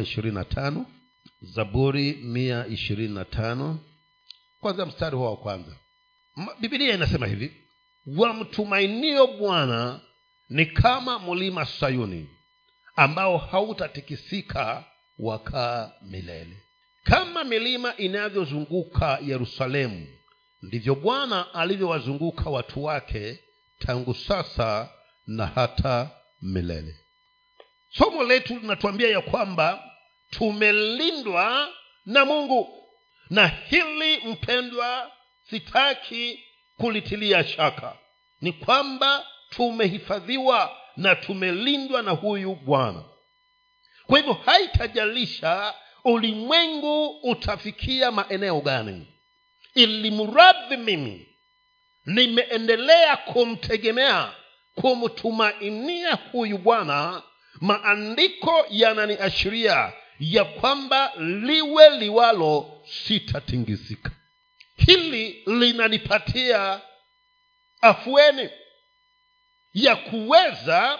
ishirini na tano zaburi mia ishirini na tano. Kwanza mstari huo wa kwanza. Bibilia inasema hivi wamtumainio bwana ni kama mlima sayuni ambao hautatikisika wakaa milele. Kama milima inavyozunguka yerusalemu ndivyo bwana alivyowazunguka watu wake tangu sasa na hata milele. Somo letu linatuambia ya kwamba tumelindwa na mungu. Na hili mpendwa sitaki kulitilia shaka. Ni kwamba tumehifadhiwa na tumelindwa na huyu bwana. Kwa hivyo haitajalisha ulimwengu utafikia maeneo gani. Ili mradhi mimi nimeendelea kumtegemea kumtumainia huyu bwana maandiko yananiashiria ya kwamba liwe liwalo sitatingizika. Hili linanipatia afueni ya kuweza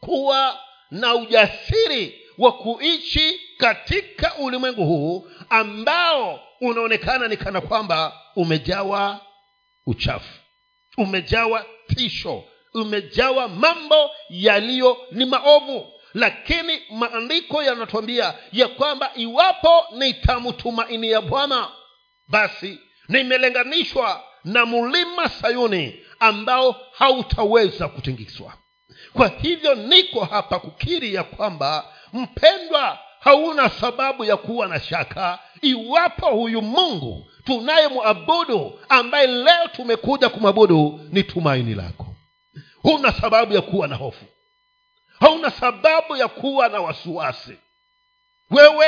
kuwa na ujasiri wa kuishi katika ulimwengu huu ambao unaonekana ni kana kwamba umejawa uchafu umejawa tisho umejawa mambo yaliyo ni maovu lakini maandiko yanatuambia ya kwamba iwapo nitamtumainia bwana basi nimelenganishwa na mlima sayuni ambao hautaweza kutingiswa. Kwa hivyo niko hapa kukiri ya kwamba mpendwa hauna sababu ya kuwa na shaka. Iwapo huyu mungu tunayemwabudu ambaye leo tumekuja kumwabudu ni tumaini lako. Huna sababu ya kuwa na hofu hauna sababu ya kuwa na wasiwasi. Wewe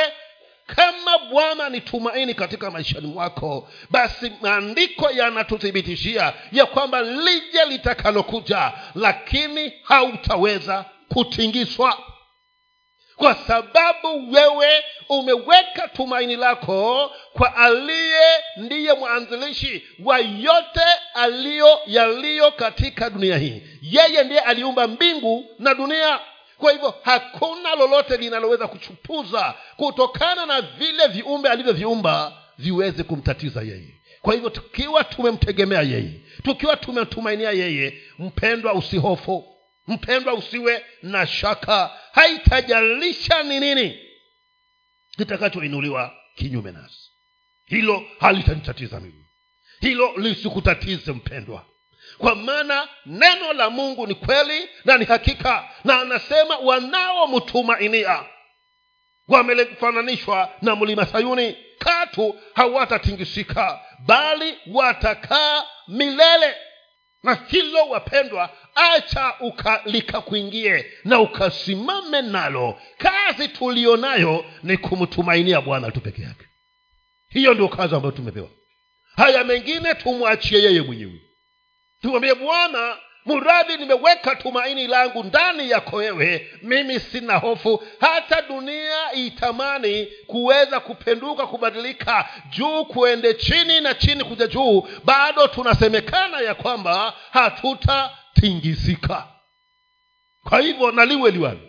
kama bwana ni tumaini katika maishani mwako basi maandiko yanatuthibitishia ya kwamba lije litakalokuja lakini hautaweza kutingiswa kwa sababu wewe umeweka tumaini lako kwa aliye ndiye mwanzilishi wa yote aliyo yaliyo katika dunia hii. Yeye ndiye aliumba mbingu na dunia. Kwa hivyo hakuna lolote linaloweza kuchupuza kutokana na vile viumbe alivyoviumba viweze kumtatiza yeye. Kwa hivyo tukiwa tumemtegemea yeye tukiwa tumemtumainia yeye mpendwa usihofu mpendwa usiwe na shaka. Haitajalisha ni nini kitakachoinuliwa kinyume nasi. Hilo halitanitatiza mimi. Hilo lisikutatize mpendwa. Kwa maana neno la mungu ni kweli na ni hakika na anasema wanaomtumainia wamefananishwa na mlima sayuni. Katu hawatatingisika bali watakaa milele. Na hilo wapendwa acha uka, likakuingie na ukasimame nalo. Kazi tuliyo nayo ni kumtumainia bwana tu peke yake. Hiyo ndio kazi ambayo tumepewa. Haya mengine tumwachie yeye mwenyewe. Tumwambie bwana mradi nimeweka tumaini langu ndani yako wewe. Mimi sina hofu. Hata dunia itamani kuweza kupenduka kubadilika juu kuende chini na chini kuja juu. Bado tunasemekana ya kwamba hatutatingizika kwa hivyo naliwe liwali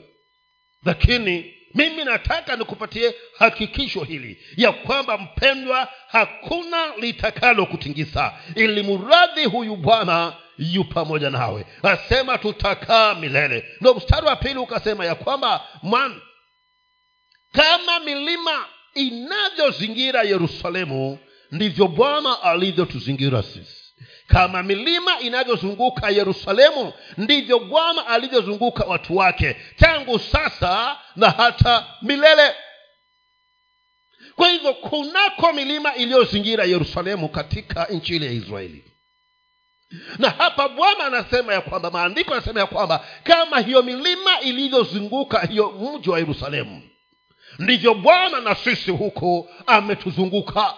lakini mimi nataka nikupatie hakikisho hili ya kwamba mpendwa hakuna litakalo kutingisa ili mradhi huyu bwana yu pamoja nawe. Asema tutakaa milele. Ndo mstari wa pili ukasema ya kwamba mwana kama milima inavyozingira yerusalemu ndivyo bwana alivyotuzingira sisi kama milima inavyozunguka yerusalemu ndivyo bwana alivyozunguka watu wake tangu sasa na hata milele. Kwa hivyo kunako milima iliyozingira yerusalemu katika nchi ya israeli. Na hapa bwana anasema ya kwamba maandiko anasema ya kwamba kama hiyo milima ilivyozunguka hiyo mji wa yerusalemu ndivyo bwana na sisi huko ametuzunguka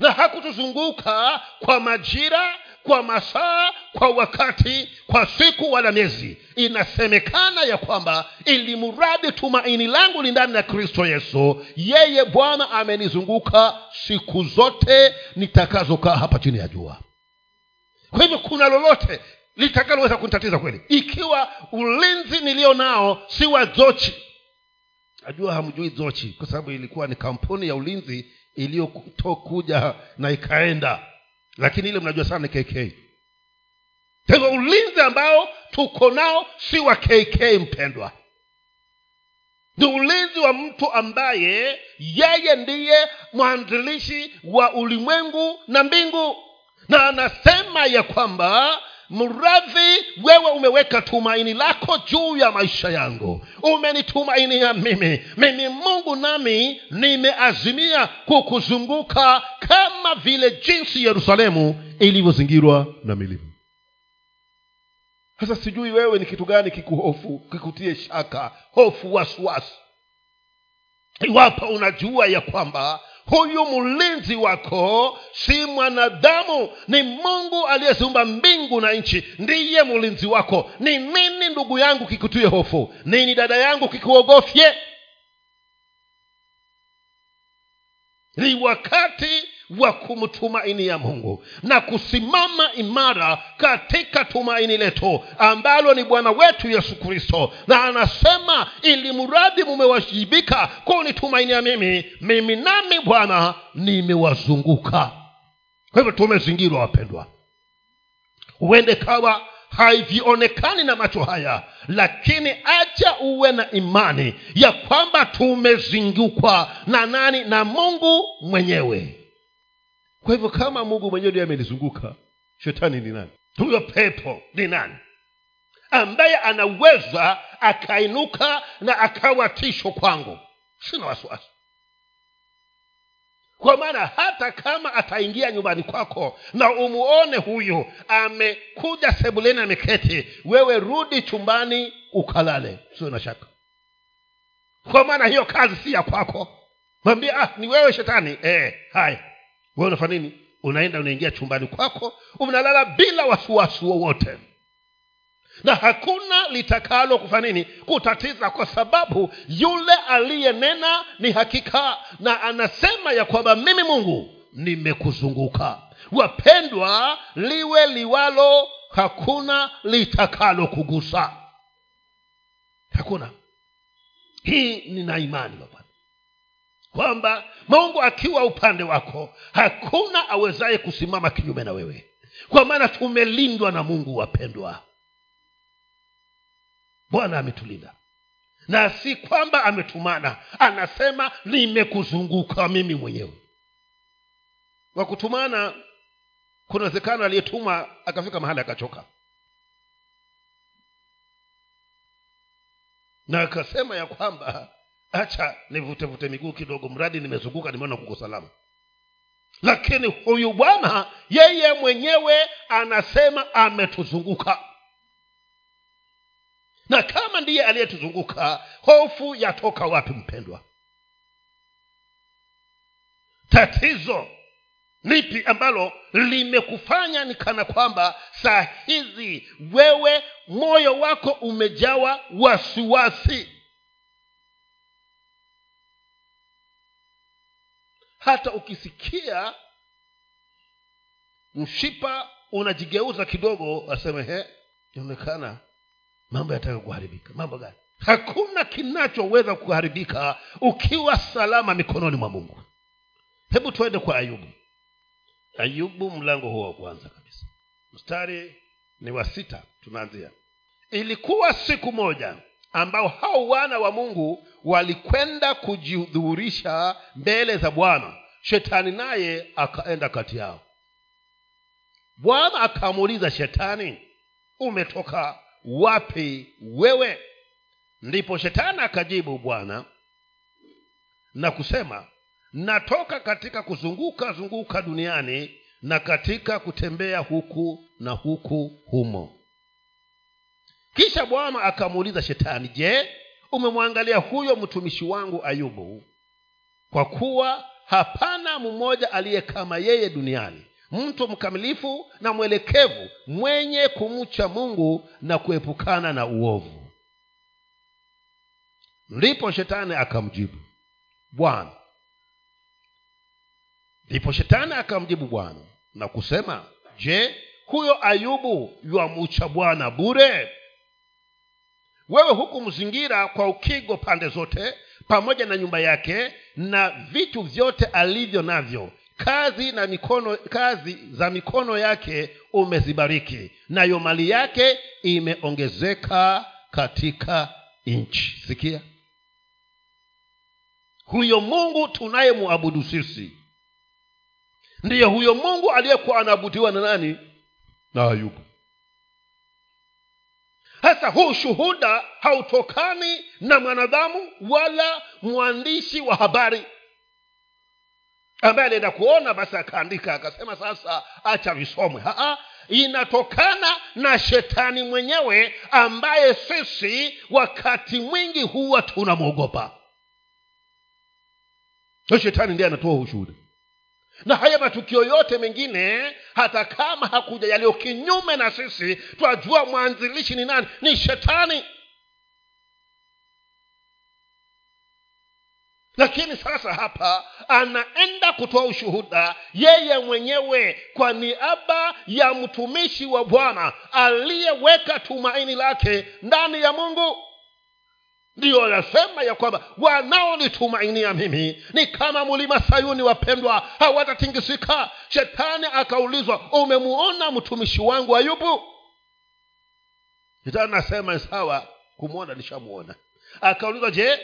na hakutuzunguka kwa majira kwa masaa kwa wakati kwa siku wala miezi. Inasemekana ya kwamba ili mradi tumaini langu ni ndani ya kristo yesu yeye bwana amenizunguka siku zote nitakazokaa hapa chini ya jua. Kwa hivyo kuna lolote litakaloweza kunitatiza kweli? Ikiwa ulinzi nilio nao si wa zochi najua hamjui zochi kwa sababu ilikuwa ni kampuni ya ulinzi iliyokuja na ikaenda. Lakini ile mnajua sana kk kwa ulinzi ambao tuko nao si wa kk mpendwa. Ni ulinzi wa mtu ambaye yeye ndiye mwanzilishi wa ulimwengu na mbingu. Na anasema ya kwamba mradhi wewe umeweka tumaini lako juu ya maisha yangu. Umenitumainia mimi. Mimi mungu nami nimeazimia kukuzunguka kama vile jinsi yerusalemu ilivyozingirwa na milima. Sasa sijui wewe ni kitu gani kikuhofu kikutie shaka hofu wasiwasi. Iwapo unajua ya kwamba huyu mlinzi wako si mwanadamu. Ni mungu aliyeziumba mbingu na nchi. Ndiye mlinzi wako. Ni nini ndugu yangu kikutie hofu? Nini dada yangu kikuogofye? Ni wakati wa kumtumainia mungu na kusimama imara katika tumaini letu ambalo ni bwana wetu yesu kristo. Na anasema ili mradi mumewajibika kunitumainia mimi mimi nami bwana nimewazunguka. Kwa hivyo tumezingirwa wapendwa. Huende kawa haivionekani na macho haya lakini acha uwe na imani ya kwamba tumezingukwa na nani? Na mungu mwenyewe kwa hivyo kama mungu mwenyewe ndiye amenizunguka shetani ni nani? Huyo pepo ni nani? Ambaye anaweza akainuka na akawa tisho kwangu. Sina wasiwasi. Kwa maana hata kama ataingia nyumbani kwako na umuone huyu amekuja sebuleni ameketi wewe rudi chumbani ukalale. Sio na shaka. Kwa maana hiyo kazi si ya kwako. Mwambie ah ni wewe shetani. Eh, haya wewe unafanya nini? Unaenda unaingia chumbani kwako unalala bila wasiwasi wowote. Na hakuna litakalo kufanya nini? Kutatiza kwa sababu yule aliyenena ni hakika na anasema ya kwamba mimi mungu nimekuzunguka. Wapendwa liwe liwalo hakuna litakalo kugusa. Hakuna. Hii nina imani kwamba mungu akiwa upande wako hakuna awezaye kusimama kinyume na wewe. Kwa maana tumelindwa na mungu wapendwa. Bwana ametulinda. Na si kwamba ametumana anasema nimekuzunguka mimi mwenyewe. Wa kutumana kuna wezekano aliyetuma akafika mahali akachoka. Na akasema ya kwamba acha nivutevute miguu kidogo mradi nimezunguka nimeona kuko salama. Lakini huyu bwana yeye mwenyewe anasema ametuzunguka. Na kama ndiye aliyetuzunguka hofu yatoka wapi mpendwa? Tatizo lipi ambalo limekufanya ni kana kwamba saa hizi wewe moyo wako umejawa wasiwasi hata ukisikia mshipa unajigeuza kidogo aseme he inaonekana mambo yataka kuharibika. Mambo gani? Hakuna kinachoweza kuharibika ukiwa salama mikononi mwa mungu. Hebu tuende kwa ayubu. Ayubu mlango huo wa kwanza kabisa. Mstari ni wa sita tunaanzia. Ilikuwa siku moja ambao hao wana wa mungu walikwenda kujidhuhurisha mbele za bwana. Shetani naye akaenda kati yao. Bwana akamuuliza shetani umetoka wapi wewe? Ndipo shetani akajibu bwana na kusema natoka katika kuzunguka zunguka duniani na katika kutembea huku na huku humo kisha bwana akamuuliza shetani je umemwangalia huyo mtumishi wangu ayubu? Kwa kuwa hapana mmoja aliye kama yeye duniani mtu mkamilifu na mwelekevu mwenye kumcha mungu na kuepukana na uovu. Ndipo shetani akamjibu bwana. Ndipo shetani akamjibu bwana na kusema je huyo ayubu ywamucha bwana bure wewe huku mzingira kwa ukigo pande zote pamoja na nyumba yake na vitu vyote alivyo navyo. Kazi na mikono kazi za mikono yake umezibariki nayo mali yake imeongezeka katika nchi. Sikia. Huyo mungu tunayemwabudu sisi ndiye huyo mungu aliyekuwa anaabudiwa na nani? Na ayubu sasa huu shuhuda hautokani na mwanadamu wala mwandishi wa habari. Ambaye alienda kuona basi akaandika akasema sasa acha visomwe. Inatokana na shetani mwenyewe ambaye sisi wakati mwingi huwa tunamwogopa. Shetani ndiye anatoa ushuhuda na haya matukio yote mengine hata kama hakuja yaliyo kinyume na sisi twajua mwanzilishi ni nani? Ni shetani. Lakini sasa hapa anaenda kutoa ushuhuda yeye mwenyewe kwa niaba ya mtumishi wa bwana aliyeweka tumaini lake ndani ya mungu ndiyo anasema ya kwamba wanaonitumainia mimi ni kama mlima sayuni wapendwa hawatatingisika. Shetani akaulizwa umemuona mtumishi wangu ayubu? Shetani anasema sawa kumwona nishamuona. Akaulizwa je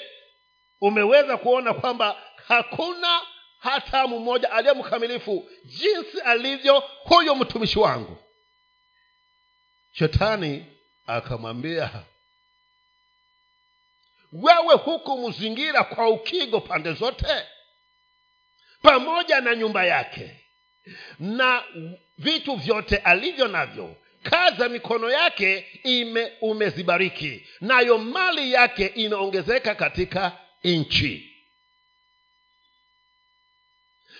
umeweza kuona kwamba hakuna hata mmoja aliye mkamilifu jinsi alivyo huyo mtumishi wangu? Shetani akamwambia wewe huku mzingira kwa ukigo pande zote? Pamoja na nyumba yake na vitu vyote alivyo navyo kaza mikono yake ime umezibariki nayo mali yake imeongezeka katika nchi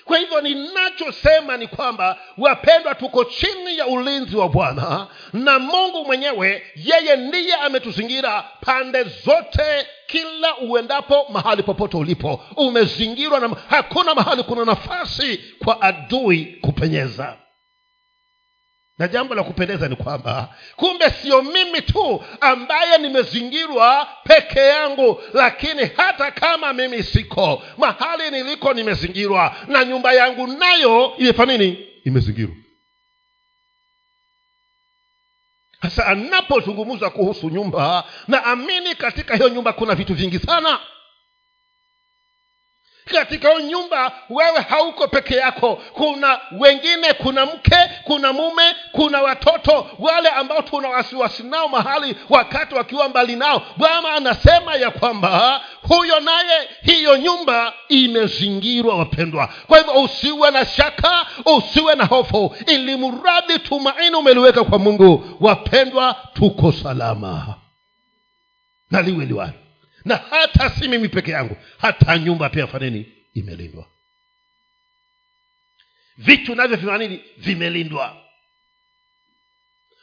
kwa hivyo ninachosema ni kwamba wapendwa tuko chini ya ulinzi wa bwana na mungu mwenyewe yeye ndiye ametuzingira pande zote kila uendapo mahali popote ulipo. Umezingirwa na hakuna mahali kuna nafasi kwa adui kupenyeza na jambo la kupendeza ni kwamba kumbe sio mimi tu ambaye nimezingirwa peke yangu lakini hata kama mimi siko mahali niliko nimezingirwa na nyumba yangu nayo imefanya imezingirwa. Sasa anapozungumza kuhusu nyumba naamini katika hiyo nyumba kuna vitu vingi sana katika hiyo nyumba wewe hauko peke yako. Kuna wengine kuna mke kuna mume kuna watoto wale ambao tuna wasiwasi nao mahali wakati wakiwa mbali nao. Bwana anasema ya kwamba huyo naye hiyo nyumba imezingirwa wapendwa. Kwa hivyo usiwe na shaka usiwe na hofu. Ili mradi tumaini umeliweka kwa mungu. Wapendwa tuko salama. Na na hata si mimi peke yangu hata nyumba pia fanini imelindwa. Vitu navyo vimanini vimelindwa.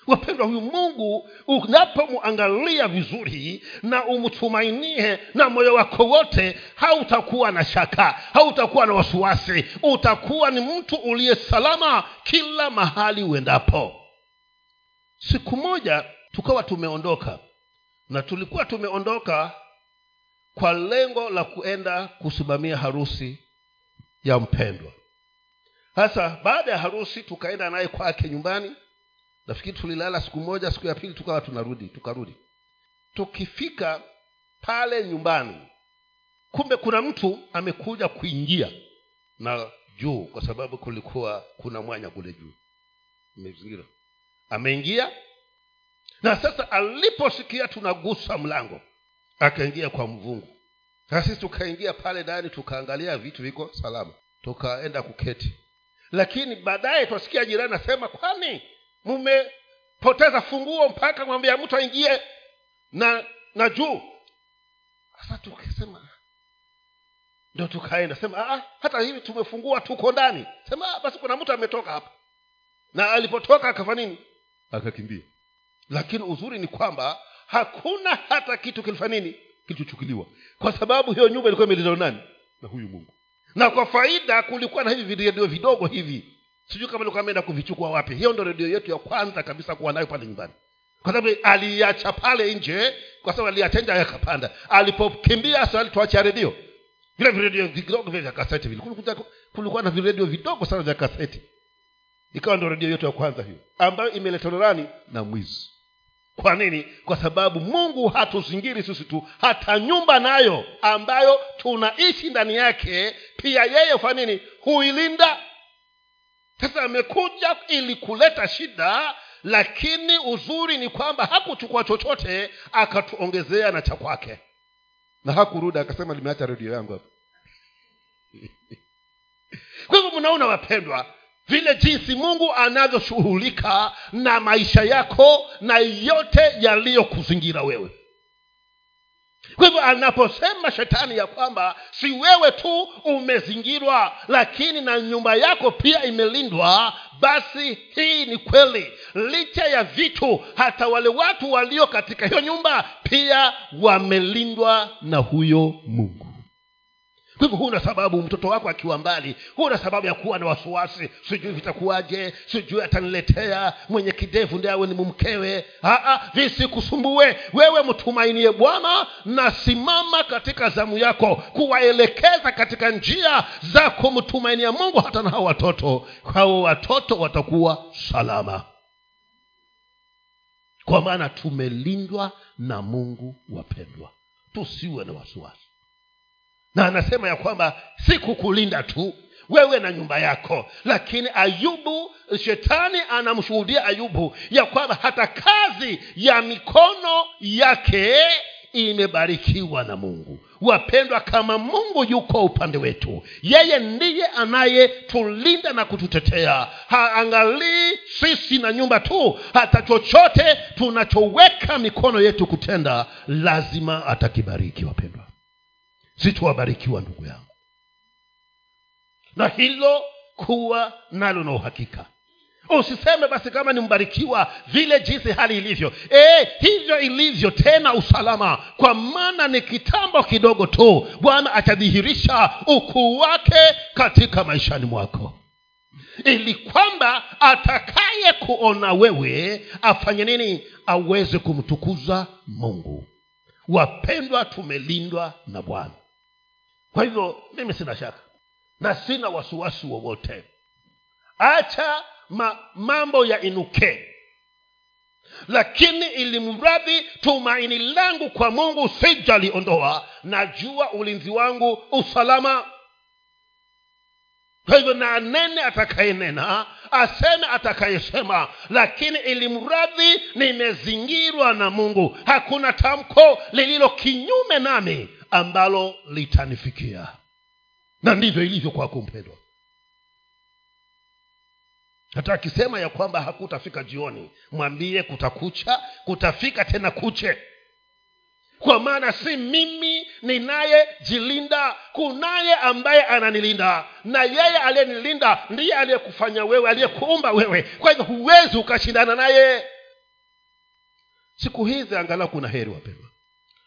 Wapendwa huyu mungu unapomwangalia vizuri na umtumainie na moyo wako wote hautakuwa na shaka hautakuwa na wasiwasi. Utakuwa ni mtu uliye salama kila mahali uendapo. Siku moja tukawa tumeondoka na tulikuwa tumeondoka kwa lengo la kuenda kusimamia harusi ya mpendwa. Sasa baada ya harusi tukaenda naye kwake nyumbani. Nafikiri tulilala siku moja siku ya pili tukawa tunarudi tukarudi. Tukifika pale nyumbani kumbe kuna mtu amekuja kuingia na juu kwa sababu kulikuwa kuna mwanya kule juu. Mezingira ameingia. Na sasa aliposikia tunagusa mlango akaingia kwa mvungu. Sasa sisi tukaingia pale ndani tukaangalia vitu viko salama. Tukaenda kuketi. Lakini baadaye twasikia jirani nasema kwani mmepoteza funguo mpaka mwambia mtu aingie na na juu? Sasa tukasema ndo tukaenda. Sema ah, hata hivi tumefungua tuko ndani. Sema ah, basi kuna mtu ametoka hapa. Na alipotoka akafa nini? Akakimbia. Lakini uzuri ni kwamba hakuna hata kitu kilifanya nini? Kilichochukuliwa. Kwa sababu hiyo nyumba ilikuwa imelindwa nani? Na huyu mungu. Na kwa faida kulikuwa na hivi viredio vidogo hivi. Sijui kama ilikuwa ameenda kuvichukua wapi. Hiyo ndo redio yetu ya kwanza kabisa kuwa nayo pale nyumbani. Kwa sababu aliacha pale nje kwa sababu aliacha nje akapanda. Alipokimbia sa alituacha redio. Vile viredio vidogo vile vya kaseti vile. Kulikuwa, na viredio vidogo sana vya kaseti. Ikawa ndo redio yetu ya kwanza hiyo. Ambayo imeletwa nani? Na mwizi kwa nini? Kwa sababu mungu hatuzingiri sisi tu hata nyumba nayo ambayo tunaishi ndani yake pia yeye hufanya nini? Huilinda. Sasa amekuja ili kuleta shida lakini uzuri ni kwamba hakuchukua chochote akatuongezea na cha kwake. Na hakurudi akasema limeacha redio yangu hapa. Kwa hivyo mnaona wapendwa vile jinsi mungu anavyoshughulika na maisha yako na yote yaliyokuzingira wewe. Kwa hivyo anaposema shetani ya kwamba si wewe tu umezingirwa lakini na nyumba yako pia imelindwa basi hii ni kweli. Licha ya vitu hata wale watu walio katika hiyo nyumba pia wamelindwa na huyo mungu kwa hivyo huna sababu mtoto wako akiwa mbali. Huna sababu ya kuwa na wasiwasi. Sijui vitakuwaje sijui ataniletea mwenye kidevu ndi awe ni mumkewe. Visikusumbue. Wewe mtumainie bwana na simama katika zamu yako kuwaelekeza katika njia za kumtumainia mungu hata na hao watoto. Kwao watoto watakuwa salama. Kwa maana tumelindwa na mungu wapendwa. Tusiwe na wasiwasi na anasema ya kwamba si kukulinda tu wewe na nyumba yako. Lakini ayubu shetani anamshuhudia ayubu ya kwamba hata kazi ya mikono yake imebarikiwa na mungu. Wapendwa kama mungu yuko upande wetu yeye ndiye anayetulinda na kututetea. Haangalii sisi na nyumba tu hata chochote tunachoweka mikono yetu kutenda lazima atakibariki wapendwa sitowabarikiwa ndugu yangu. Na hilo kuwa nalo na uhakika. Usiseme basi kama ni mbarikiwa vile jinsi hali ilivyo. E, hivyo ilivyo tena usalama. Kwa maana ni kitambo kidogo tu bwana atadhihirisha ukuu wake katika maishani mwako. Ili kwamba atakaye kuona wewe afanye nini? Aweze kumtukuza mungu. Wapendwa tumelindwa na bwana kwa hivyo mimi sina shaka. Na sina wasiwasi wowote. Acha ma, mambo ya inuke. Lakini ilimradhi tumaini langu kwa mungu sijaliondoa najua ulinzi wangu usalama. Kwa hivyo na anene atakayenena aseme atakayesema lakini ilimradhi nimezingirwa na mungu hakuna tamko lililo kinyume nami ambalo litanifikia. Na ndivyo ilivyo kwako mpendwa. Hata akisema ya kwamba hakutafika jioni mwambie kutakucha kutafika tena kuche. Kwa maana si mimi ninayejilinda kunaye ambaye ananilinda. Na yeye aliyenilinda ndiye aliyekufanya wewe aliyekuumba wewe. Kwa hivyo huwezi ukashindana naye. Siku hizi angalau kuna heri wapendwa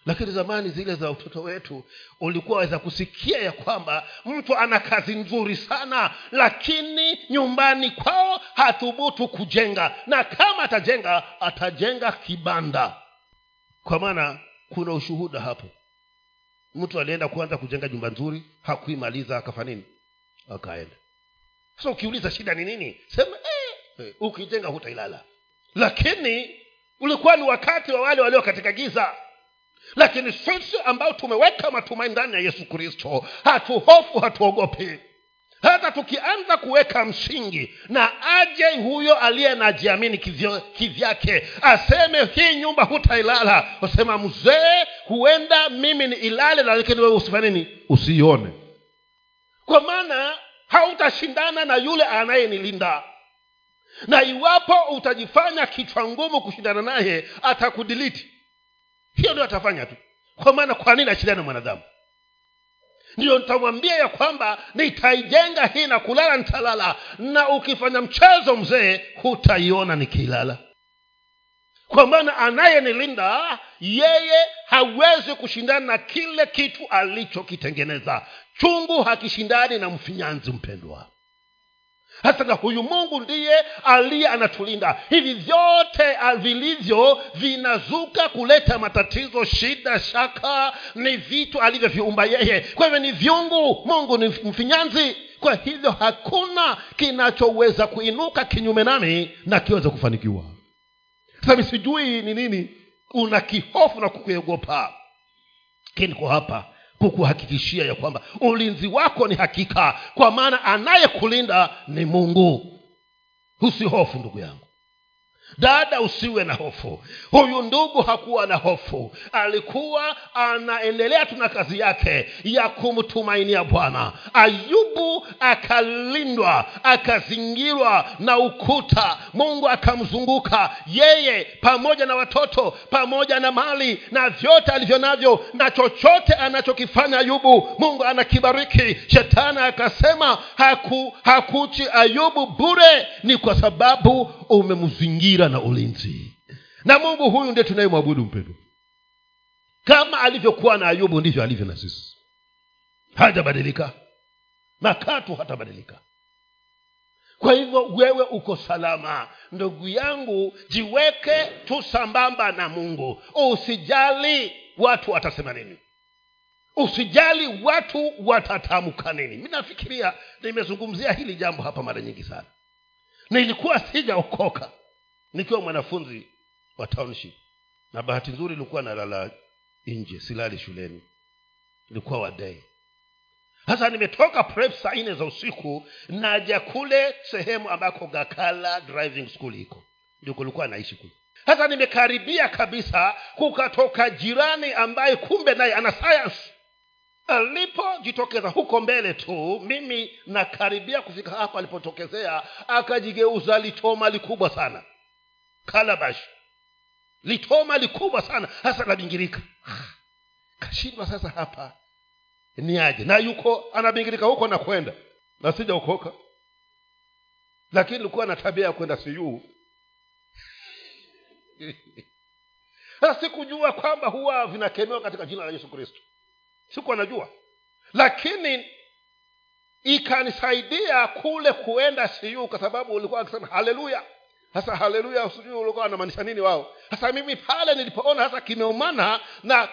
lakini zamani zile za utoto wetu ulikuwa waweza kusikia ya kwamba mtu ana kazi nzuri sana lakini nyumbani kwao hathubutu kujenga. Na kama atajenga atajenga kibanda. Kwa maana kuna ushuhuda hapo. Mtu alienda kuanza kujenga nyumba nzuri hakuimaliza akafa nini? Akaenda. Sasa ukiuliza shida ni nini? Sema eh, eh, ukijenga hutailala lakini ulikuwa ni wakati wa wale walio katika giza lakini sisi ambao tumeweka matumaini ndani ya yesu kristo hatuhofu hatuogopi. Hata tukianza kuweka msingi na aje huyo aliye najiamini kivyake aseme hii nyumba hutailala. Usema mzee huenda mimi ni ilale lakini wewe usifanye nini? Usiione kwa maana hautashindana na yule anayenilinda. Na iwapo utajifanya kichwa ngumu kushindana naye atakudiliti hiyo ndio atafanya tu. Kwa maana kwa nini ashindane mwanadamu? Ndiyo nitamwambia ya kwamba nitaijenga hii na kulala nitalala. Na ukifanya mchezo mzee hutaiona nikilala. Kwa maana anayenilinda yeye hawezi kushindana na kile kitu alichokitengeneza. Chungu hakishindani na mfinyanzi mpendwa hasa na huyu mungu ndiye aliye anatulinda. Hivi vyote vilivyo vinazuka kuleta matatizo shida shaka ni vitu alivyoviumba yeye. Kwa hivyo ni vyungu mungu ni mfinyanzi. Kwa hivyo hakuna kinachoweza kuinuka kinyume nami na kiweze kufanikiwa. Sami sijui ni nini. Una kihofu na kukuogopa. Lakini kwa hapa kukuhakikishia ya kwamba ulinzi wako ni hakika kwa maana anayekulinda ni mungu. Usihofu ndugu yangu dada usiwe na hofu. Huyu ndugu hakuwa na hofu. Alikuwa anaendelea tu na kazi yake ya kumtumainia bwana. Ayubu akalindwa akazingirwa na ukuta. Mungu akamzunguka yeye pamoja na watoto pamoja na mali na vyote alivyo navyo na chochote anachokifanya ayubu mungu anakibariki. Shetani akasema haku, hakuchi ayubu bure ni kwa sababu umemzingira na ulinzi. Na mungu huyu ndiye tunayemwabudu mpendo kama alivyokuwa na ayubu ndivyo alivyo na sisi. Hajabadilika. Na katu hatabadilika. Kwa hivyo wewe uko salama. Ndugu yangu jiweke tu sambamba na mungu. Usijali watu watasema nini. Usijali watu watatamka nini. Mi nafikiria nimezungumzia hili jambo hapa mara nyingi sana. Nilikuwa sijaokoka nikiwa mwanafunzi wa township na bahati nzuri ilikuwa nalala nje silali shuleni. Ilikuwa wadei sasa nimetoka prep saa nne za usiku naja kule sehemu ambako gakala driving school iko. Ndio kulikuwa naishi kule. Sasa nimekaribia kabisa kukatoka jirani ambaye kumbe naye ana science. Alipojitokeza huko mbele tu mimi nakaribia kufika hapo alipotokezea akajigeuza litoma likubwa sana kalabash litoma likubwa sana hasa labingirika kashindwa sasa hapa. Ni aje? Na yuko anabingirika huko na kwenda. Na lakini likuwa na tabia ya kwenda siuu sasa sikujua kwamba huwa vinakemewa katika jina la yesu kristo. Sikuwa najua. Lakini ikanisaidia kule kuenda siu kwa sababu ulikuwa akisema haleluya sasa haleluya sijui ulikuwa anamaanisha nini wao. Sasa mimi pale nilipoona sasa kimeumana na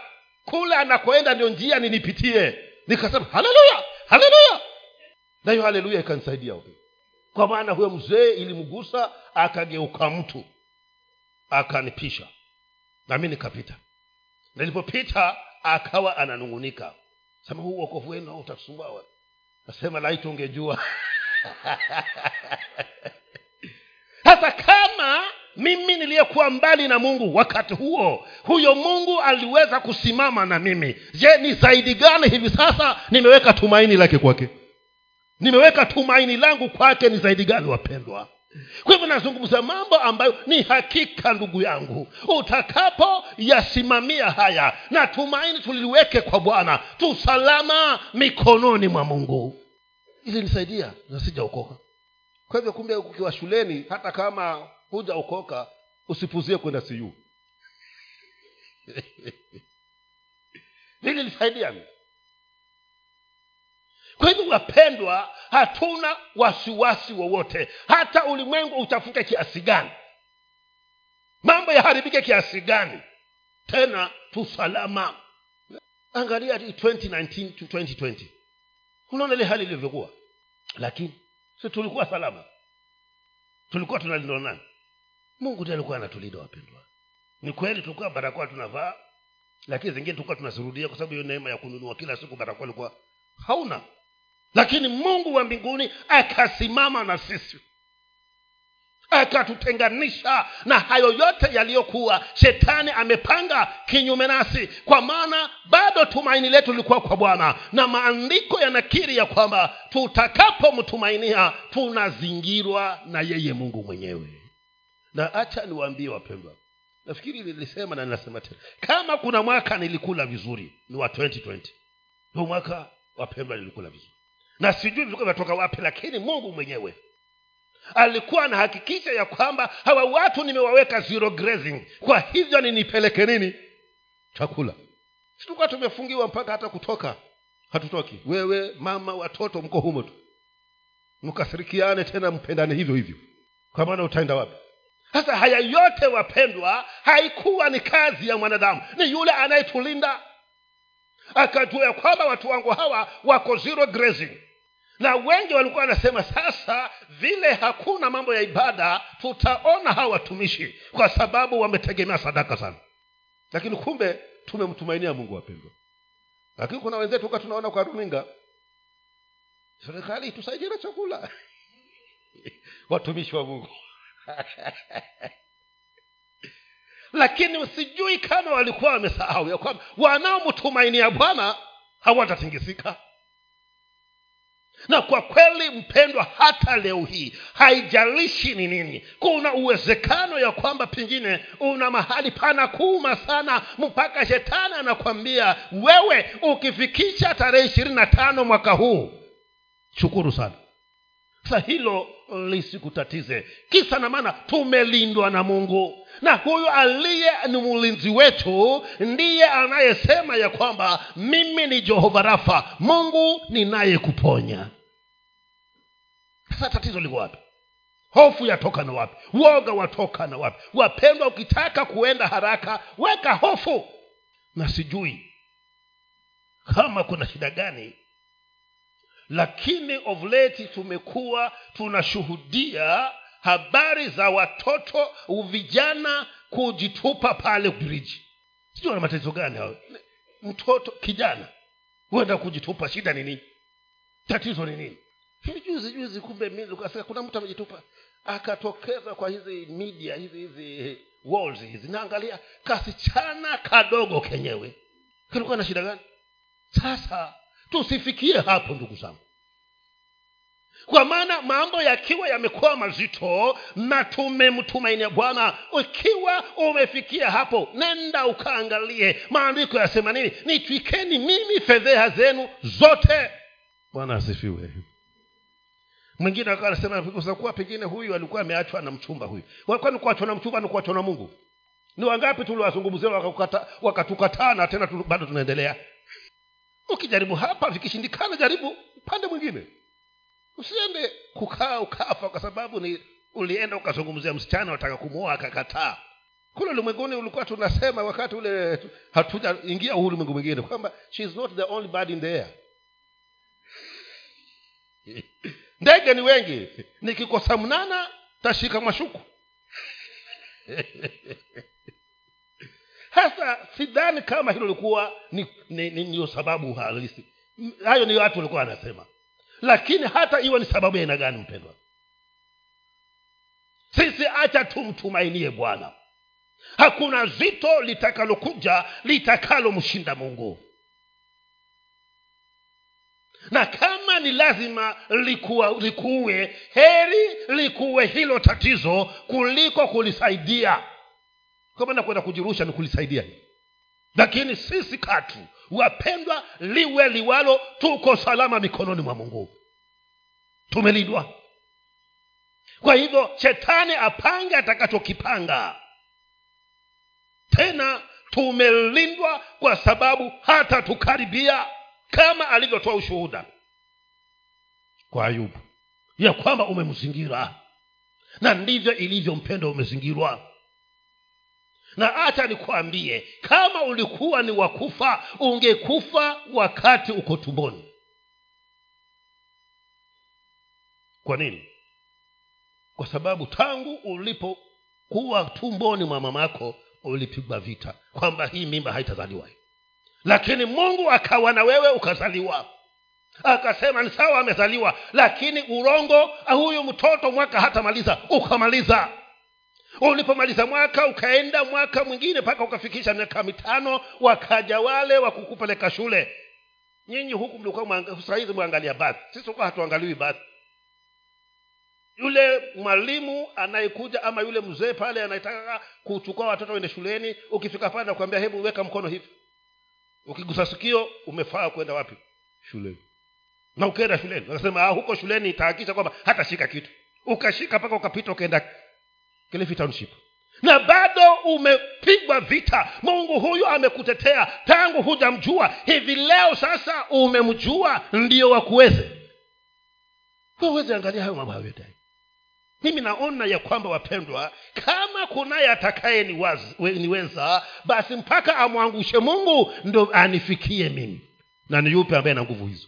kule anakoenda ndio njia ninipitie. Nikasema haleluya haleluya. Na hiyo haleluya ikanisaidia huyo kwa maana huyo mzee ilimgusa akageuka mtu akanipisha. Na mi nikapita. Nilipopita akawa ananung'unika. Sema huu wokovu wenu utasumbua nasema laiti ungejua sasa kama mimi niliyekuwa mbali na mungu wakati huo huyo mungu aliweza kusimama na mimi. Je ni zaidi gani hivi sasa nimeweka tumaini lake kwake? Nimeweka tumaini langu kwake ni zaidi gani wapendwa? Kwa hivyo nazungumza mambo ambayo ni hakika ndugu yangu utakapoyasimamia haya na tumaini tuliweke kwa bwana tusalama mikononi mwa mungu. Ili nisaidia nasijaokoka kwa hivyo kumbe ukiwa shuleni hata kama huja ukoka usipuzie kwenda siu lili lisaidia kwa hivyo wapendwa hatuna wasiwasi wowote. Hata ulimwengu uchafuke kiasi gani? Mambo yaharibike kiasi gani? Tena tusalama angalia 2019 to 2020 unaona ile hali ilivyokuwa. Lakini si tulikuwa salama. Tulikuwa tunalindwa nani mungu ndiye alikuwa anatulinda wapendwa. Ni kweli tulikuwa barakoa tunavaa lakini zingine tulikuwa tunazirudia kwa sababu hiyo neema ya kununua. Kila siku barakoa alikuwa hauna. Lakini mungu wa mbinguni akasimama na sisi akatutenganisha na hayo yote yaliyokuwa. Shetani amepanga kinyume nasi kwa maana bado tumaini letu lilikuwa kwa bwana na maandiko yanakiri ya kwamba tutakapomtumainia tunazingirwa na yeye mungu mwenyewe. Na hacha niwaambie wapendwa nafikiri nilisema na ninasema tena kama kuna mwaka nilikula vizuri ni wa 2020 huu mwaka wapendwa nilikula vizuri. Na sijui vinatoka wapi lakini mungu mwenyewe alikuwa anahakikisha ya kwamba hawa watu nimewaweka zero grazing. Kwa hivyo ninipeleke nini? Chakula. Situkuwa tumefungiwa mpaka hata kutoka. Hatutoki. Wewe mama watoto mko humo tu. Mkasirikiane tena mpendane hivyo hivyo. Kwa maana utaenda wapi? Sasa haya yote wapendwa haikuwa ni kazi ya mwanadamu. Ni yule anayetulinda. Akajua ya kwamba watu wangu hawa wako zero grazing na wengi walikuwa wanasema sasa vile hakuna mambo ya ibada tutaona hawa watumishi kwa sababu wametegemea sadaka sana. Lakini kumbe tumemtumainia mungu wapendwa. Lakini kuna wenzetu ka tunaona kwa runinga serikali tusaidie na chakula. Watumishi wa mungu. Lakini sijui kama walikuwa wamesahau ya kwamba wanaomtumainia bwana hawatatingisika na kwa kweli mpendwa hata leo hii haijalishi ni nini kuna uwezekano ya kwamba pengine una mahali pana kuuma sana mpaka shetani anakwambia wewe ukifikisha tarehe ishirini na tano mwaka huu shukuru sana sa hilo lisikutatize. Kisa na maana tumelindwa na mungu. Na huyu aliye ni mlinzi wetu ndiye anayesema ya kwamba mimi ni jehova rafa mungu ninayekuponya. Sasa tatizo liko wapi? Hofu yatoka na wapi? Woga watoka na wapi? Wapendwa ukitaka kuenda haraka weka hofu. Na sijui kama kuna shida gani lakini of late tumekuwa tunashuhudia habari za watoto vijana kujitupa pale briji sijui wana matatizo gani hayo mtoto kijana huenda kujitupa shida ni nini? Tatizo ni nini? Juzi juzi kumbe kasema kuna mtu amejitupa. Akatokeza kwa hizi media hizi hizi walls hizi. Naangalia kasichana kadogo kenyewe. Kilikuwa na shida gani? Sasa tusifikie hapo ndugu zangu. Kwa maana mambo yakiwa yamekuwa mazito na tumemtumainia bwana ikiwa umefikia hapo nenda ukaangalie maandiko yasema nini. Nitwikeni mimi fedheha zenu zote. Bwana asifiwe. Mwingine akawa anasema kuwa pengine huyu alikuwa ameachwa na mchumba huyu. Kwani kuachwa na mchumba ni kuachwa na mungu? Ni wangapi tuliwazungumzia wakatukataa na tena bado tunaendelea ukijaribu hapa vikishindikana jaribu upande mwingine. Usiende kukaa ukafa kwa sababu ni ulienda ukazungumzia msichana wataka kumwoa akakataa. Kule ulimwenguni ulikuwa tunasema wakati ule hatujaingia ulimwengu mwingine kwamba she is not the only bird in the air. Ndege ni wengi. Nikikosa mnana tashika mashuku hasa sidhani kama hilo likuwa ni, sababu halisi. Hayo ni watu walikuwa wanasema. Lakini hata iwe ni sababu ya aina gani mpendwa. Sisi acha tumtumainie bwana. Hakuna zito litakalokuja litakalomshinda mungu. Na kama ni lazima likuwa, likuwe heri likuwe hilo tatizo kuliko kulisaidia kwa maana kwenda kujirusha ni kulisaidia. Lakini sisi katu wapendwa liwe liwalo tuko salama mikononi mwa mungu. Tumelindwa. Kwa hivyo shetani apange atakachokipanga. Tena tumelindwa kwa sababu hata tukaribia kama alivyotoa ushuhuda kwa ayubu ya kwamba umemzingira. Na ndivyo ilivyo mpendo umezingirwa na hata nikwambie kama ulikuwa ni wakufa ungekufa wakati uko tumboni. Kwa nini? Kwa sababu tangu ulipokuwa tumboni mwa mamako ulipigwa vita kwamba hii mimba haitazaliwa. Lakini mungu akawa na wewe ukazaliwa. Akasema ni sawa amezaliwa. Lakini urongo huyu mtoto mwaka hatamaliza ukamaliza ulipomaliza mwaka ukaenda mwaka mwingine mpaka ukafikisha miaka mitano wakaja wale wakukupeleka shule. Nyinyi huku mlikuwa mwangalia basi sisi huko hatuangaliwi basi yule mwalimu anayekuja ama yule mzee pale anayetaka kuchukua watoto wende shuleni ukifika pale nakuambia hebu weka mkono hivi. Ukigusa sikio umefaa kwenda wapi? Shuleni. Na ukienda shuleni. Anasema huko shuleni itahakisha kwamba hatashika kitu. Ukashika mpaka ukapita ukaenda kilifi township. Na bado umepigwa vita. Mungu huyu amekutetea. Tangu hujamjua hivi leo sasa umemjua ndio wakuweze uweze angalia hayo mambo hayo yote mimi naona ya kwamba wapendwa kama kunaye atakaye niweza basi mpaka amwangushe mungu ndo anifikie mimi. Na ni yupe ambaye na nguvu hizo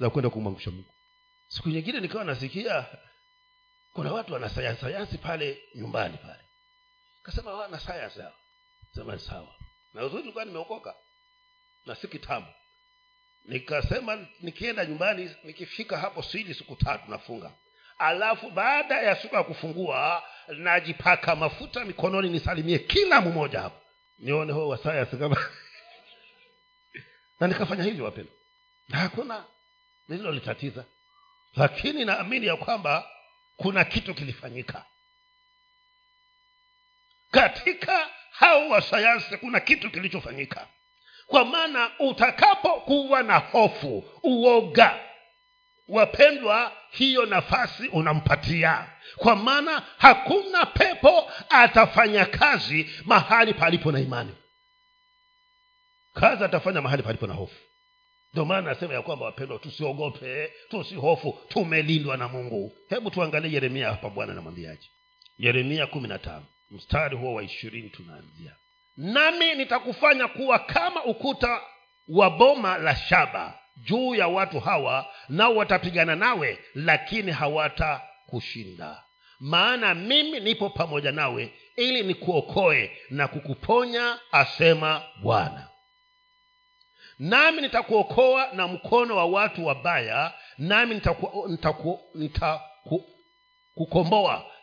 za kwenda kumwangusha mungu? Siku nyingine nikawa nasikia kuna watu wana sayansi sayansi pale nyumbani pale. Kasema wana sayansi hao. Sema sawa. Na uzuri nilikuwa nimeokoka. Na si kitambo nikasema nikienda nyumbani nikifika hapo sili siku tatu nafunga. Alafu baada ya siku ya kufungua najipaka mafuta mikononi nisalimie kila mmoja hapo. Nione huo wasayansi kama na nikafanya hivyo wapendwa. Na hakuna lililolitatiza lakini naamini ya kwamba kuna kitu kilifanyika. Katika hao wasayansi kuna kitu kilichofanyika. Kwa maana utakapokuwa na hofu uoga wapendwa hiyo nafasi unampatia. Kwa maana hakuna pepo atafanya kazi mahali palipo na imani. Kazi atafanya mahali palipo na hofu ndio maana nasema ya kwamba wapendwa tusiogope tusihofu tumelindwa na mungu. Hebu tuangalie yeremia hapa bwana namwambiaje yeremia kumi na tano mstari huo wa ishirini tunaanzia. Nami nitakufanya kuwa kama ukuta wa boma la shaba juu ya watu hawa nao watapigana nawe lakini hawatakushinda. Maana mimi nipo pamoja nawe ili nikuokoe na kukuponya asema bwana nami nitakuokoa na mkono wa watu wabaya nami nitaku- nitaku- nitaku-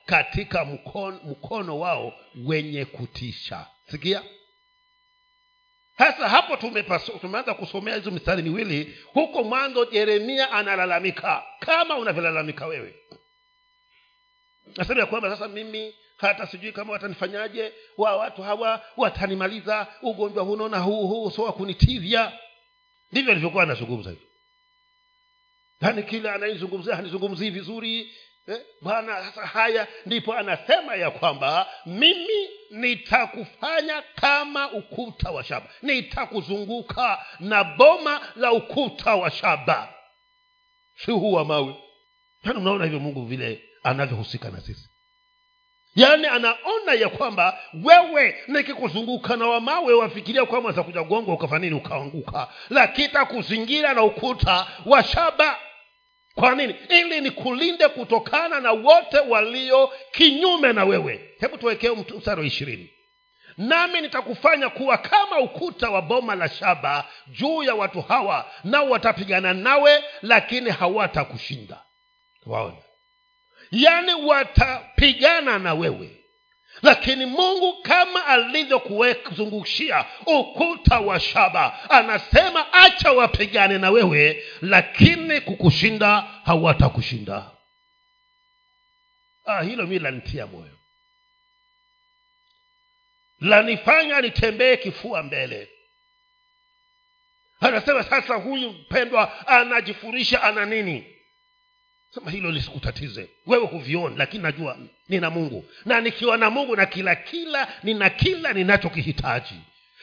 katika mkono, mkono wao wenye kutisha. Sikia? Sasa hapo tumeanza kusomea hizo mistari miwili. Huko mwanzo yeremia analalamika kama unavyolalamika wewe. Nasema ya kwamba sasa mimi hata sijui kama watanifanyaje wa watu hawa watanimaliza ugonjwa huno na huu huu so wakunitivya ndivyo alivyokuwa anazungumza hivyo yaani kila anaizungumzia hanizungumzii vizuri eh, bwana sasa haya ndipo anasema ya kwamba mimi nitakufanya kama ukuta wa shaba. Nitakuzunguka na boma la ukuta wa shaba. Si huu wa mawe? Yaani unaona hivyo mungu vile anavyohusika na sisi yaani anaona ya kwamba wewe nikikuzunguka na wamawe wafikiria kwamba za gongwa ukafa nini ukaanguka. Lakini takuzingira na ukuta wa shaba. Kwa nini? Ili nikulinde kutokana na wote walio kinyume na wewe. Hebu tuwekee mstari wa ishirini. Nami nitakufanya kuwa kama ukuta wa boma la shaba juu ya watu hawa nao watapigana nawe lakini hawatakushinda. Waona yaani watapigana na wewe. Lakini mungu kama alivyokuzungushia ukuta wa shaba anasema acha wapigane na wewe lakini kukushinda hawatakushinda. Ah, hilo mi lanitia moyo. Lanifanya nitembee kifua mbele. Anasema sasa huyu mpendwa anajifurisha ana nini sema hilo lisikutatize wewe huvioni lakini najua nina mungu. Na nikiwa na mungu na kila kila nina kila ninachokihitaji.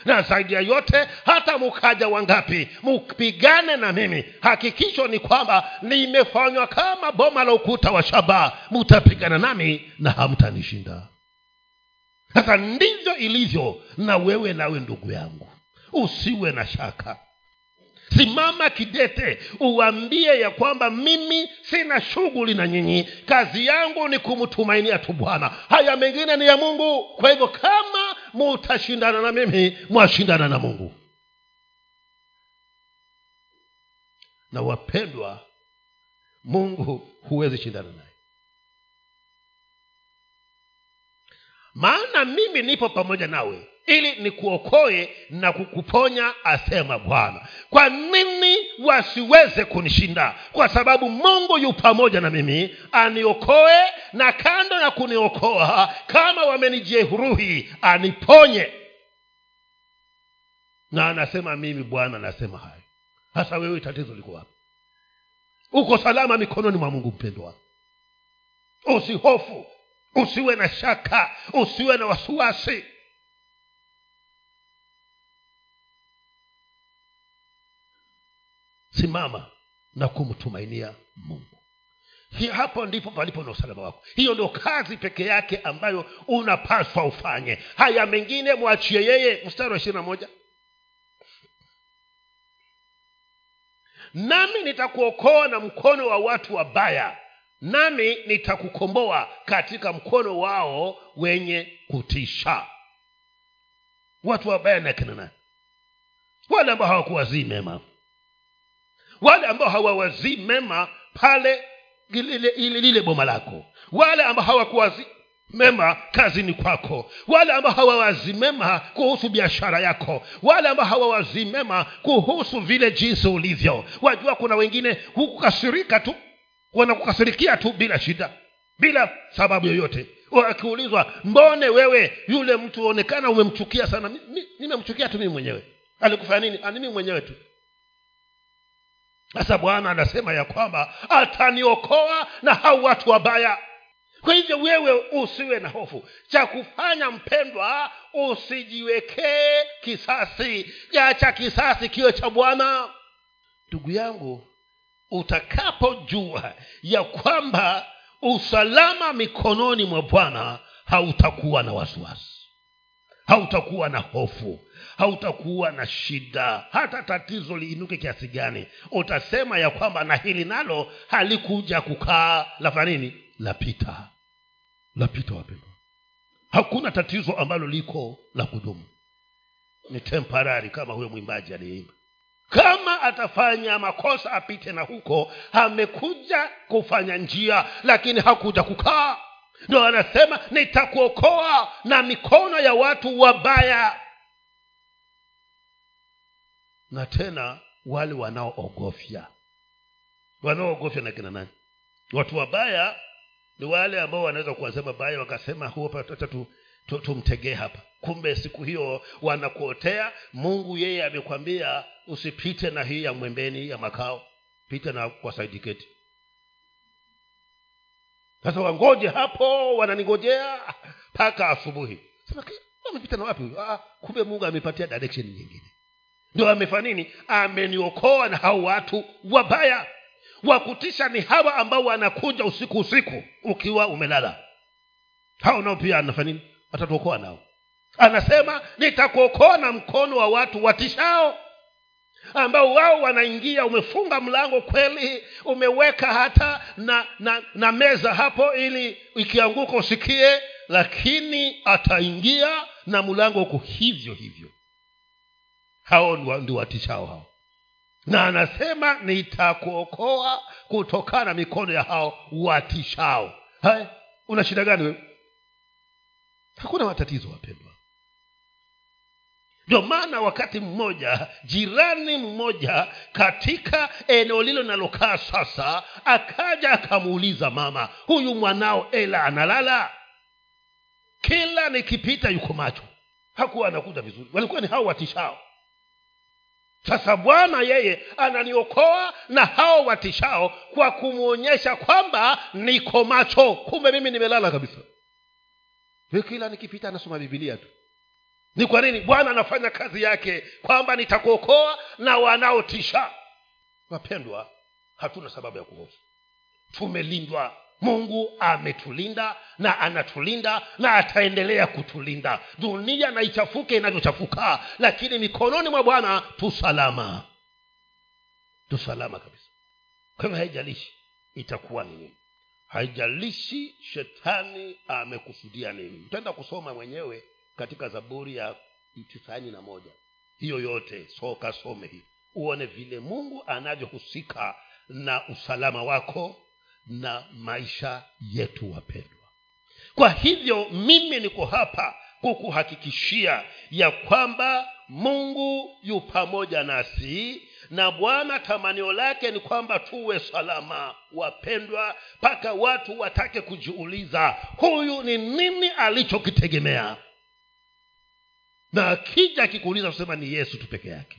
Na zaidi ya yote hata mukaja wangapi mupigane na mimi. Hakikisho ni kwamba nimefanywa kama boma la ukuta wa shaba. Mutapigana nami na hamtanishinda. Sasa ndivyo ilivyo na wewe nawe ndugu yangu. Usiwe na shaka simama kidete uambie ya kwamba mimi sina shughuli na nyinyi. Kazi yangu ni kumtumainia tu bwana. Haya mengine ni ya mungu. Kwa hivyo kama mutashindana na mimi mwashindana na mungu. Na wapendwa mungu huwezi shindana naye. Maana mimi nipo pamoja nawe ili nikuokoe na kukuponya asema bwana. Kwa nini wasiweze kunishinda? Kwa sababu mungu yu pamoja na mimi aniokoe na kando na kuniokoa kama wamenijeruhi aniponye. Na anasema mimi bwana anasema hayo. Hasa wewe tatizo liko wapi? Uko salama mikononi mwa mungu mpendwa. Usihofu usiwe na shaka usiwe na wasiwasi simama na kumtumainia mungu. Hiyo hapo ndipo palipo na usalama wako. Hiyo ndio kazi peke yake ambayo unapaswa ufanye. Haya mengine mwachie yeye. Mstari wa ishirini na moja. Nami nitakuokoa na mkono wa watu wabaya. Nami nitakukomboa katika mkono wao wenye kutisha. Watu wabaya ni akina nani? Wale ambao hawakuwazii mema wale ambao hawawazii mema pale lile, boma lako. Wale ambao hawakuwazi mema kazini kwako. Wale ambao hawawazi mema kuhusu biashara yako. Wale ambao hawawazi mema kuhusu vile jinsi ulivyo. Wajua kuna wengine hukukasirika tu wanakukasirikia tu bila shida bila sababu yoyote. Akiulizwa mbone wewe yule mtu onekana umemchukia sana. Nimemchukia tu mimi mwenyewe. Alikufanya nini? "Ah, mimi mwenyewe tu sasa bwana anasema ya kwamba ataniokoa na hau watu wabaya. Kwa hivyo wewe usiwe na hofu. Cha kufanya mpendwa usijiwekee kisasi. Acha kisasi kiwe cha bwana. Ndugu yangu utakapojua ya kwamba usalama mikononi mwa bwana hautakuwa na wasiwasi hautakuwa na hofu. Hautakuwa na shida. Hata tatizo liinuke kiasi gani. Utasema ya kwamba na hili nalo halikuja kukaa. Lafanya nini? Lapita. Lapita wapendwa hakuna tatizo ambalo liko la kudumu. Ni temporari kama huyo mwimbaji aliyeimba. Kama atafanya makosa apite na huko amekuja kufanya njia lakini hakuja kukaa ndo anasema nitakuokoa na mikono ya watu wabaya. Na tena wale wanaoogofya. Wanaoogofya na kina nani? Watu wabaya ni wale ambao wanaweza kuwasema baya wakasema hata tu, tu, tumtegee hapa. Kumbe siku hiyo wanakuotea. Mungu yeye amekwambia usipite na hii ya mwembeni ya makao. Pita na kwa saidiketi sasa wangoje hapo wananingojea mpaka asubuhi. Amepita na wapi? Huyu? ah, kumbe mungu amepatia direction nyingine. Ndio amefanya nini? Ameniokoa na hao watu wabaya. Wakutisha ni hawa ambao wanakuja usiku usiku ukiwa umelala. Hao nao pia anafanya nini? Atatuokoa nao. Anasema nitakuokoa na mkono wa watu watishao ambao wao wanaingia umefunga mlango kweli umeweka hata na, na na meza hapo ili ikianguka usikie lakini ataingia na mlango uko hivyo hivyo. Hao ndio watishao hao. Na anasema nitakuokoa kutokana mikono ya hao watishao. Hai una shida gani wewe? Hakuna matatizo wapendwa ndio maana wakati mmoja jirani mmoja katika eneo lilo linalokaa sasa akaja akamuuliza mama huyu mwanao ela analala? Kila nikipita yuko macho. Hakuwa anakuja vizuri. Walikuwa ni hao watishao. Sasa bwana yeye ananiokoa na hao watishao kwa kumwonyesha kwamba niko macho. Kumbe mimi nimelala kabisa. Kila nikipita anasoma bibilia tu ni kwa nini? Bwana anafanya kazi yake kwamba nitakuokoa na wanaotisha. Wapendwa hatuna sababu ya kuhofu. Tumelindwa. Mungu ametulinda na anatulinda na ataendelea kutulinda. Dunia na ichafuke inavyochafuka lakini mikononi mwa bwana tusalama tusalama kabisa. Kwa haijalishi itakuwa ni nini. Haijalishi shetani amekusudia nini. Utaenda kusoma mwenyewe katika zaburi ya tisini na moja. Hiyo yote soka some hii. Uone vile mungu anavyohusika na usalama wako na maisha yetu wapendwa. Kwa hivyo mimi niko hapa kukuhakikishia ya kwamba mungu yu pamoja nasi na bwana tamanio lake ni kwamba tuwe salama wapendwa mpaka watu watake kujiuliza huyu ni nini alichokitegemea na akija akikuuliza kusema ni yesu tu peke yake.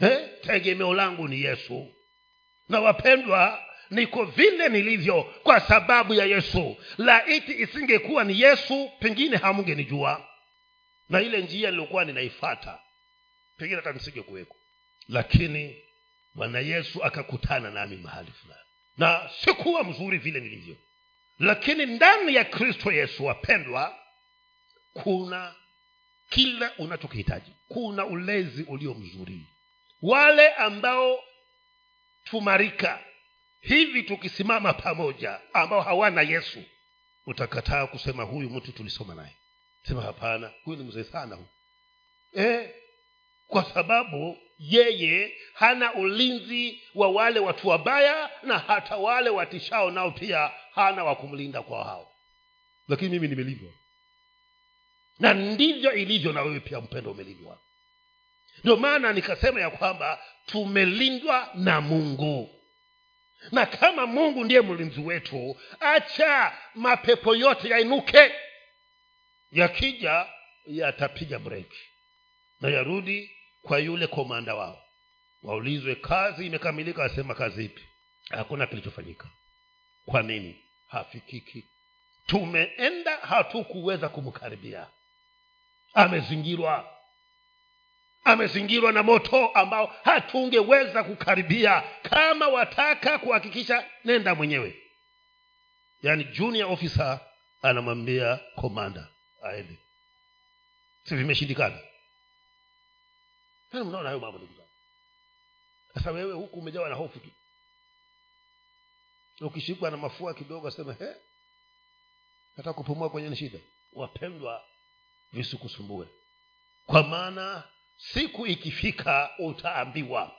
Eh? tegemeo langu ni yesu. Na wapendwa niko vile nilivyo kwa sababu ya yesu. Laiti isingekuwa ni yesu pengine hamungenijua na ile njia niliokuwa ninaifata pengine hata nisingekuweko. Lakini bwana yesu akakutana nami mahali fulani. Na sikuwa mzuri vile nilivyo. Lakini ndani ya kristo yesu wapendwa kuna kila unachokihitaji. Kuna ulezi ulio mzuri. Wale ambao tumarika hivi tukisimama pamoja ambao hawana yesu utakataa kusema huyu mtu tulisoma naye. Sema hapana huyu ni mzee sana huyu. E, kwa sababu yeye hana ulinzi wa wale watu wabaya na hata wale watishao nao pia hana wa kumlinda kwa hao. Lakini mimi nimelindwa na ndivyo ilivyo na wewe pia mpendo umelindwa ndio maana nikasema ya kwamba tumelindwa na mungu. Na kama mungu ndiye mlinzi wetu acha mapepo yote yainuke. Yakija yatapiga breki na yarudi kwa yule komanda wao. Waulizwe kazi imekamilika? Asema kazi ipi? Hakuna kilichofanyika. Kwa nini? Hafikiki. Tumeenda hatukuweza kumkaribia amezingirwa. Amezingirwa na moto ambao hatungeweza kukaribia kama wataka kuhakikisha nenda mwenyewe. Yaani junior officer anamwambia komanda aende. Si vimeshindikana? Sasa mnaona hayo mambo sasa wewe huku umejawa na hofu tu. Ukishikwa na mafua kidogo asema he hata kupumua kwenye ni shida. Wapendwa visikusumbue kwa maana siku ikifika utaambiwa.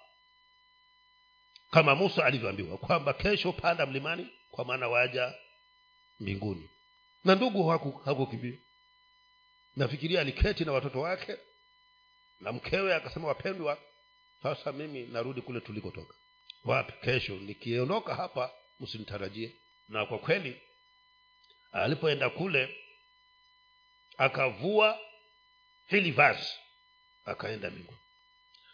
Kama musa alivyoambiwa kwamba kesho panda mlimani kwa maana waja mbinguni. Na ndugu hakukimbia nafikiria aliketi na watoto wake na mkewe akasema wapendwa sasa mimi narudi kule tulikotoka. Wapi? Kesho. Nikiondoka hapa msinitarajie. Na kwa kweli alipoenda kule akavua hili vazi akaenda mbinguni.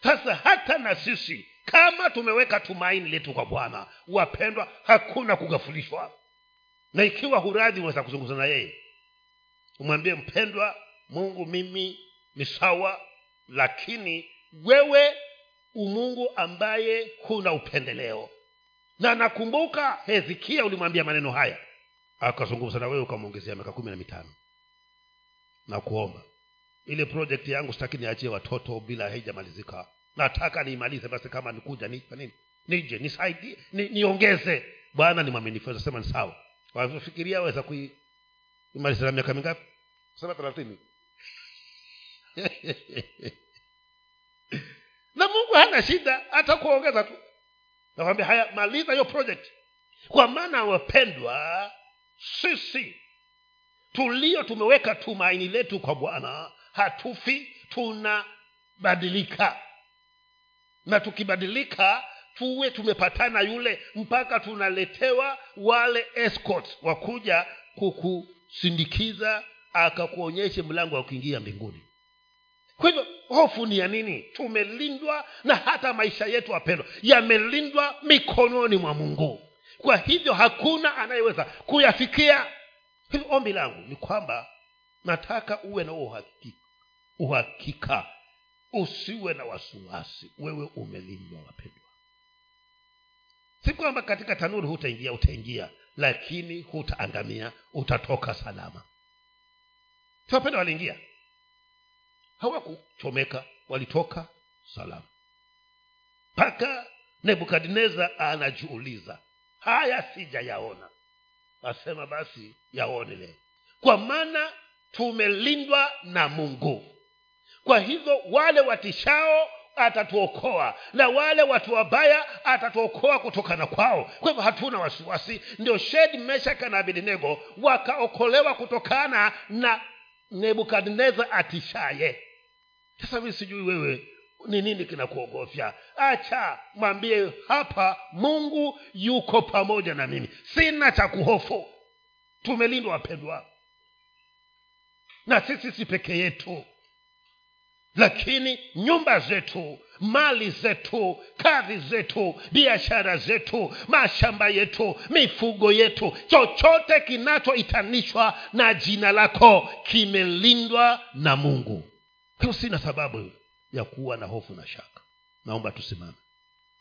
Sasa hata na sisi kama tumeweka tumaini letu kwa bwana wapendwa hakuna kugafulishwa. Na ikiwa huradhi unaweza kuzungumza na yeye. Umwambie mpendwa mungu mimi ni sawa lakini wewe umungu ambaye huna upendeleo. Na nakumbuka hezekia ulimwambia maneno haya. Akazungumza na wewe ukamwongezea miaka kumi na mitano na kuomba. Ile project yangu sitaki niachie watoto bila haijamalizika. Nataka niimalize basi kama nikuja ni, nini? Nije nisaidie ni, niongeze. Bwana ni mwaminifu sema ni sawa. Wafikiria waweza kuimaliza na miaka mingapi? Sema thelathini. Na mungu hana shida hata kuongeza tu. Nakwambia haya maliza hiyo project. Kwa maana wapendwa sisi tulio tumeweka tumaini letu kwa bwana hatufi tunabadilika. Na tukibadilika tuwe tumepatana yule mpaka tunaletewa wale escort wakuja kukusindikiza akakuonyeshe mlango wa kuingia mbinguni. Kwa hivyo hofu ni ya nini? Tumelindwa na hata maisha yetu wapendwa yamelindwa mikononi mwa mungu. Kwa hivyo hakuna anayeweza kuyafikia hivyo ombi langu ni kwamba nataka uwe na uhakika uhakika. Usiwe na wasiwasi wewe umelindwa wapendwa. Si kwamba katika tanuri hutaingia utaingia lakini hutaangamia utatoka salama. Siwapenda waliingia. Hawakuchomeka walitoka salama. Mpaka nebukadnezar anajiuliza haya sijayaona asema basi yaone kwa maana tumelindwa na mungu. Kwa hivyo wale watishao atatuokoa na wale watu wabaya atatuokoa kutokana kwao. Kwa hivyo hatuna wasiwasi. Ndio shedi meshaka na abidinego wakaokolewa kutokana na nebukadnezar atishaye. Sasa mi sijui wewe ni nini kinakuogofya? Acha mwambie hapa mungu yuko pamoja na mimi. Sina cha kuhofu. Tumelindwa wapendwa. Na sisi si peke yetu. Lakini nyumba zetu mali zetu kazi zetu biashara zetu mashamba yetu mifugo yetu chochote kinachoitanishwa na jina lako kimelindwa na mungu. Hiyo sina sababu ya kuwa na hofu na shaka. Naomba tusimame